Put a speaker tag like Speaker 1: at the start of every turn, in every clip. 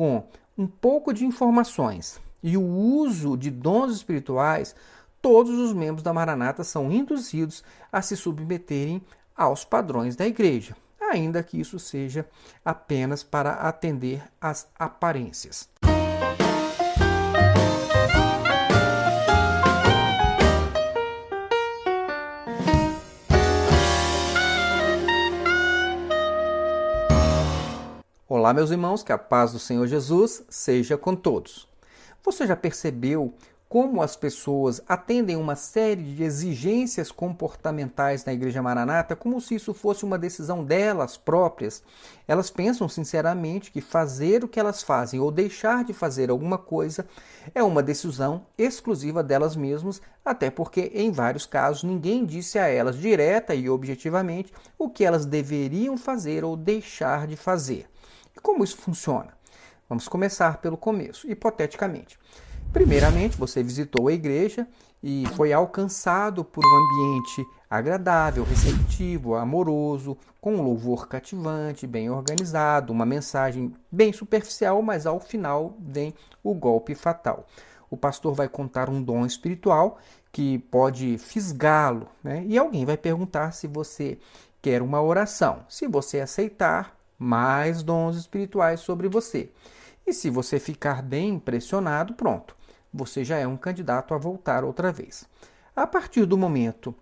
Speaker 1: com um pouco de informações e o uso de dons espirituais, todos os membros da Maranata são induzidos a se submeterem aos padrões da igreja, ainda que isso seja apenas para atender às aparências. Olá, meus irmãos, que a paz do Senhor Jesus seja com todos. Você já percebeu como as pessoas atendem uma série de exigências comportamentais na Igreja Maranata como se isso fosse uma decisão delas próprias? Elas pensam sinceramente que fazer o que elas fazem ou deixar de fazer alguma coisa é uma decisão exclusiva delas mesmas, até porque, em vários casos, ninguém disse a elas direta e objetivamente o que elas deveriam fazer ou deixar de fazer. Como isso funciona? Vamos começar pelo começo, hipoteticamente. Primeiramente, você visitou a igreja e foi alcançado por um ambiente agradável, receptivo, amoroso, com um louvor cativante, bem organizado, uma mensagem bem superficial, mas ao final vem o golpe fatal. O pastor vai contar um dom espiritual que pode fisgá-lo, né? e alguém vai perguntar se você quer uma oração. Se você aceitar, mais dons espirituais sobre você. E se você ficar bem impressionado, pronto, você já é um candidato a voltar outra vez. A partir do momento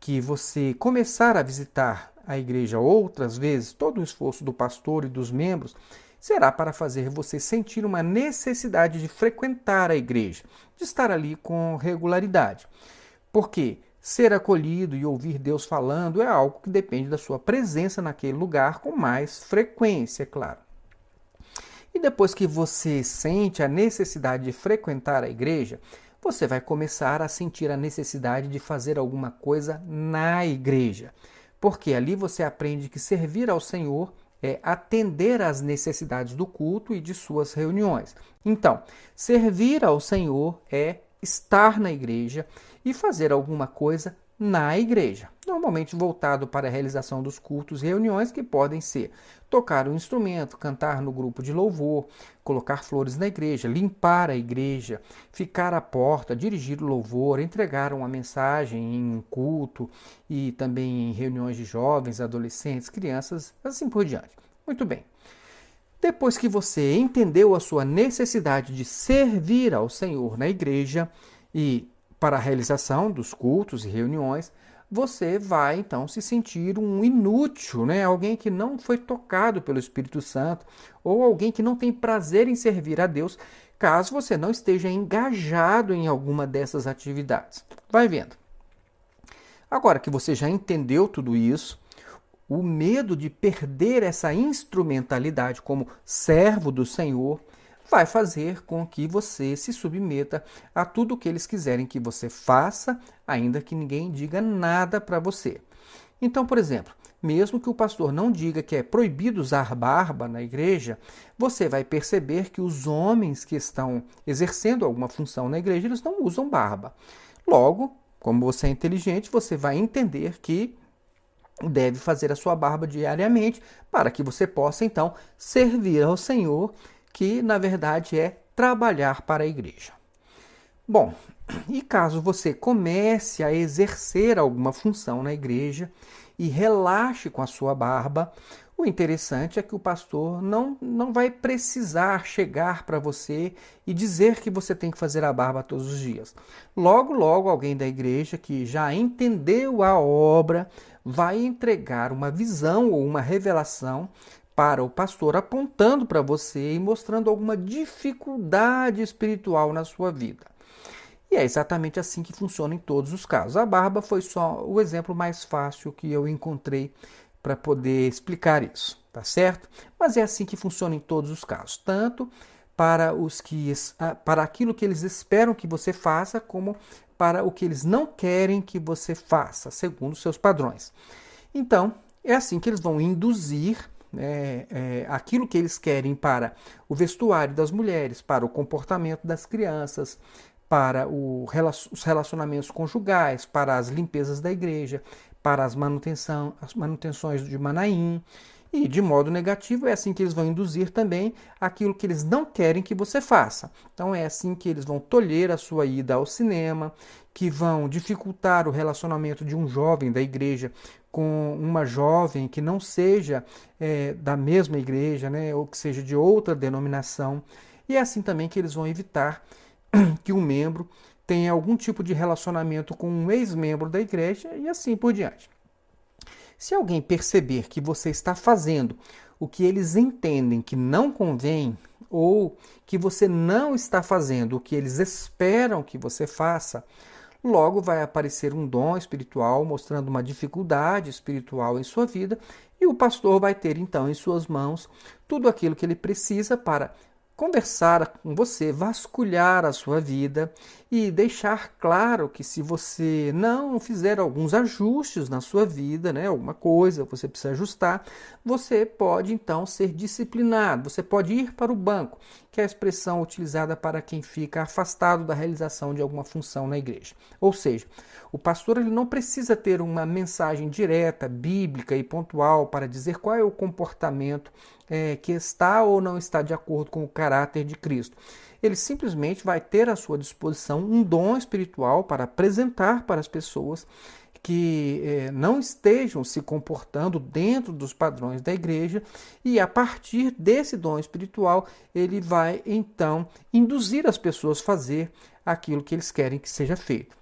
Speaker 1: que você começar a visitar a igreja outras vezes, todo o esforço do pastor e dos membros será para fazer você sentir uma necessidade de frequentar a igreja, de estar ali com regularidade. Porque Ser acolhido e ouvir Deus falando é algo que depende da sua presença naquele lugar com mais frequência, é claro. E depois que você sente a necessidade de frequentar a igreja, você vai começar a sentir a necessidade de fazer alguma coisa na igreja. Porque ali você aprende que servir ao Senhor é atender às necessidades do culto e de suas reuniões. Então, servir ao Senhor é estar na igreja e fazer alguma coisa na igreja, normalmente voltado para a realização dos cultos e reuniões que podem ser tocar um instrumento, cantar no grupo de louvor, colocar flores na igreja, limpar a igreja, ficar à porta, dirigir o louvor, entregar uma mensagem em um culto e também em reuniões de jovens, adolescentes, crianças, assim por diante. Muito bem. Depois que você entendeu a sua necessidade de servir ao Senhor na igreja e para a realização dos cultos e reuniões, você vai então se sentir um inútil, né? alguém que não foi tocado pelo Espírito Santo, ou alguém que não tem prazer em servir a Deus, caso você não esteja engajado em alguma dessas atividades. Vai vendo. Agora que você já entendeu tudo isso, o medo de perder essa instrumentalidade como servo do Senhor vai fazer com que você se submeta a tudo o que eles quiserem que você faça, ainda que ninguém diga nada para você. Então, por exemplo, mesmo que o pastor não diga que é proibido usar barba na igreja, você vai perceber que os homens que estão exercendo alguma função na igreja, eles não usam barba. Logo, como você é inteligente, você vai entender que deve fazer a sua barba diariamente para que você possa então servir ao Senhor que na verdade é trabalhar para a igreja. Bom, e caso você comece a exercer alguma função na igreja e relaxe com a sua barba, o interessante é que o pastor não, não vai precisar chegar para você e dizer que você tem que fazer a barba todos os dias. Logo, logo, alguém da igreja que já entendeu a obra vai entregar uma visão ou uma revelação para o pastor, apontando para você e mostrando alguma dificuldade espiritual na sua vida. E é exatamente assim que funciona em todos os casos. A barba foi só o exemplo mais fácil que eu encontrei para poder explicar isso, tá certo? Mas é assim que funciona em todos os casos, tanto para os que ah, para aquilo que eles esperam que você faça, como para o que eles não querem que você faça, segundo seus padrões. Então, é assim que eles vão induzir é, é, aquilo que eles querem para o vestuário das mulheres, para o comportamento das crianças, para o, os relacionamentos conjugais, para as limpezas da igreja, para as, manutenção, as manutenções de Manaim. E de modo negativo, é assim que eles vão induzir também aquilo que eles não querem que você faça. Então, é assim que eles vão tolher a sua ida ao cinema, que vão dificultar o relacionamento de um jovem da igreja com uma jovem que não seja é, da mesma igreja, né, ou que seja de outra denominação. E é assim também que eles vão evitar que um membro tenha algum tipo de relacionamento com um ex-membro da igreja e assim por diante. Se alguém perceber que você está fazendo o que eles entendem que não convém, ou que você não está fazendo o que eles esperam que você faça, logo vai aparecer um dom espiritual mostrando uma dificuldade espiritual em sua vida, e o pastor vai ter então em suas mãos tudo aquilo que ele precisa para conversar com você, vasculhar a sua vida e deixar claro que se você não fizer alguns ajustes na sua vida, né, alguma coisa você precisa ajustar, você pode então ser disciplinado, você pode ir para o banco, que é a expressão utilizada para quem fica afastado da realização de alguma função na igreja. Ou seja, o pastor ele não precisa ter uma mensagem direta, bíblica e pontual para dizer qual é o comportamento é, que está ou não está de acordo com o caráter de Cristo. Ele simplesmente vai ter à sua disposição um dom espiritual para apresentar para as pessoas que é, não estejam se comportando dentro dos padrões da igreja, e a partir desse dom espiritual, ele vai então induzir as pessoas a fazer aquilo que eles querem que seja feito.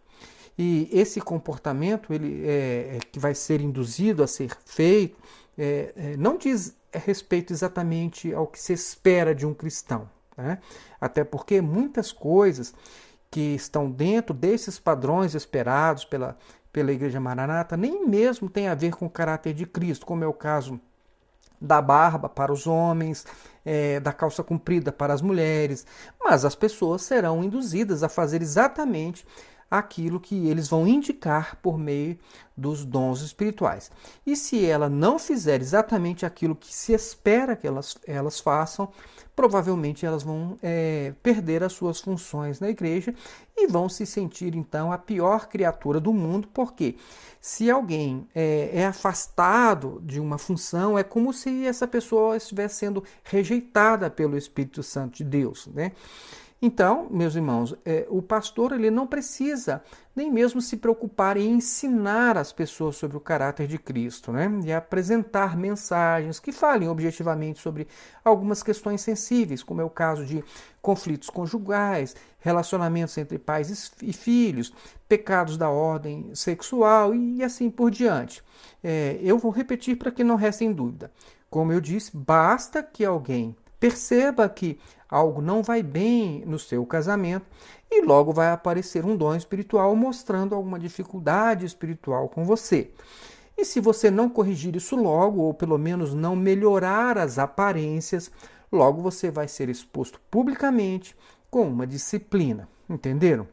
Speaker 1: E esse comportamento ele é, que vai ser induzido a ser feito é, não diz respeito exatamente ao que se espera de um cristão. Né? Até porque muitas coisas que estão dentro desses padrões esperados pela, pela Igreja Maranata nem mesmo tem a ver com o caráter de Cristo, como é o caso da barba para os homens, é, da calça comprida para as mulheres, mas as pessoas serão induzidas a fazer exatamente aquilo que eles vão indicar por meio dos dons espirituais. E se ela não fizer exatamente aquilo que se espera que elas, elas façam, provavelmente elas vão é, perder as suas funções na igreja e vão se sentir então a pior criatura do mundo, porque se alguém é, é afastado de uma função, é como se essa pessoa estivesse sendo rejeitada pelo Espírito Santo de Deus, né? Então, meus irmãos, é, o pastor ele não precisa nem mesmo se preocupar em ensinar as pessoas sobre o caráter de Cristo, né? E apresentar mensagens que falem objetivamente sobre algumas questões sensíveis, como é o caso de conflitos conjugais, relacionamentos entre pais e filhos, pecados da ordem sexual e assim por diante. É, eu vou repetir para que não restem dúvida. Como eu disse, basta que alguém perceba que algo não vai bem no seu casamento e logo vai aparecer um dom espiritual mostrando alguma dificuldade espiritual com você. E se você não corrigir isso logo, ou pelo menos não melhorar as aparências, logo você vai ser exposto publicamente com uma disciplina. Entenderam?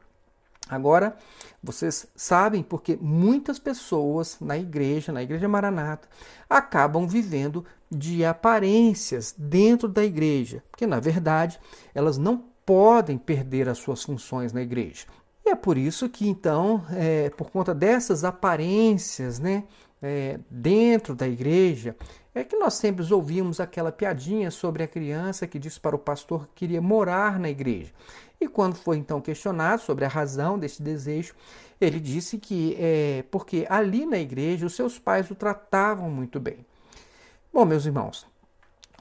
Speaker 1: Agora, vocês sabem porque muitas pessoas na igreja, na igreja Maranata, acabam vivendo de aparências dentro da igreja, porque na verdade elas não podem perder as suas funções na igreja. E é por isso que então, é, por conta dessas aparências, né, é, dentro da igreja, é que nós sempre ouvimos aquela piadinha sobre a criança que disse para o pastor que queria morar na igreja. E quando foi então questionado sobre a razão desse desejo, ele disse que é porque ali na igreja os seus pais o tratavam muito bem. Bom, meus irmãos,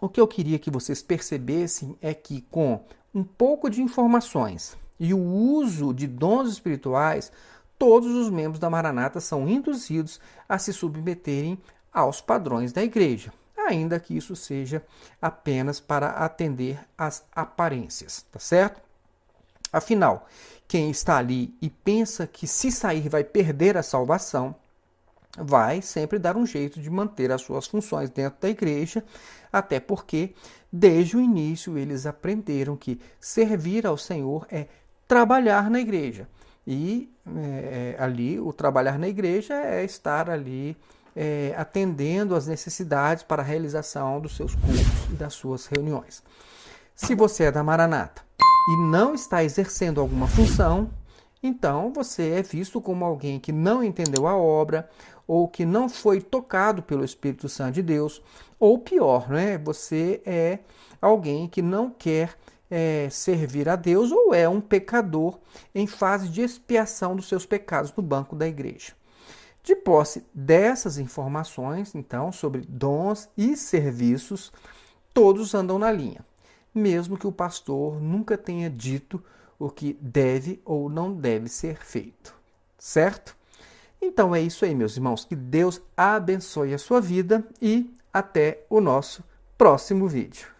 Speaker 1: o que eu queria que vocês percebessem é que com um pouco de informações e o uso de dons espirituais, todos os membros da Maranata são induzidos a se submeterem aos padrões da igreja, ainda que isso seja apenas para atender às aparências, tá certo? Afinal, quem está ali e pensa que se sair vai perder a salvação, vai sempre dar um jeito de manter as suas funções dentro da igreja, até porque desde o início eles aprenderam que servir ao Senhor é trabalhar na igreja. E é, é ali, o trabalhar na igreja é estar ali é, atendendo às necessidades para a realização dos seus cultos e das suas reuniões. Se você é da Maranata e não está exercendo alguma função, então você é visto como alguém que não entendeu a obra, ou que não foi tocado pelo Espírito Santo de Deus, ou pior, né? você é alguém que não quer é, servir a Deus ou é um pecador em fase de expiação dos seus pecados no banco da igreja. De posse dessas informações, então, sobre dons e serviços, todos andam na linha, mesmo que o pastor nunca tenha dito o que deve ou não deve ser feito. Certo? Então é isso aí, meus irmãos. Que Deus abençoe a sua vida e até o nosso próximo vídeo.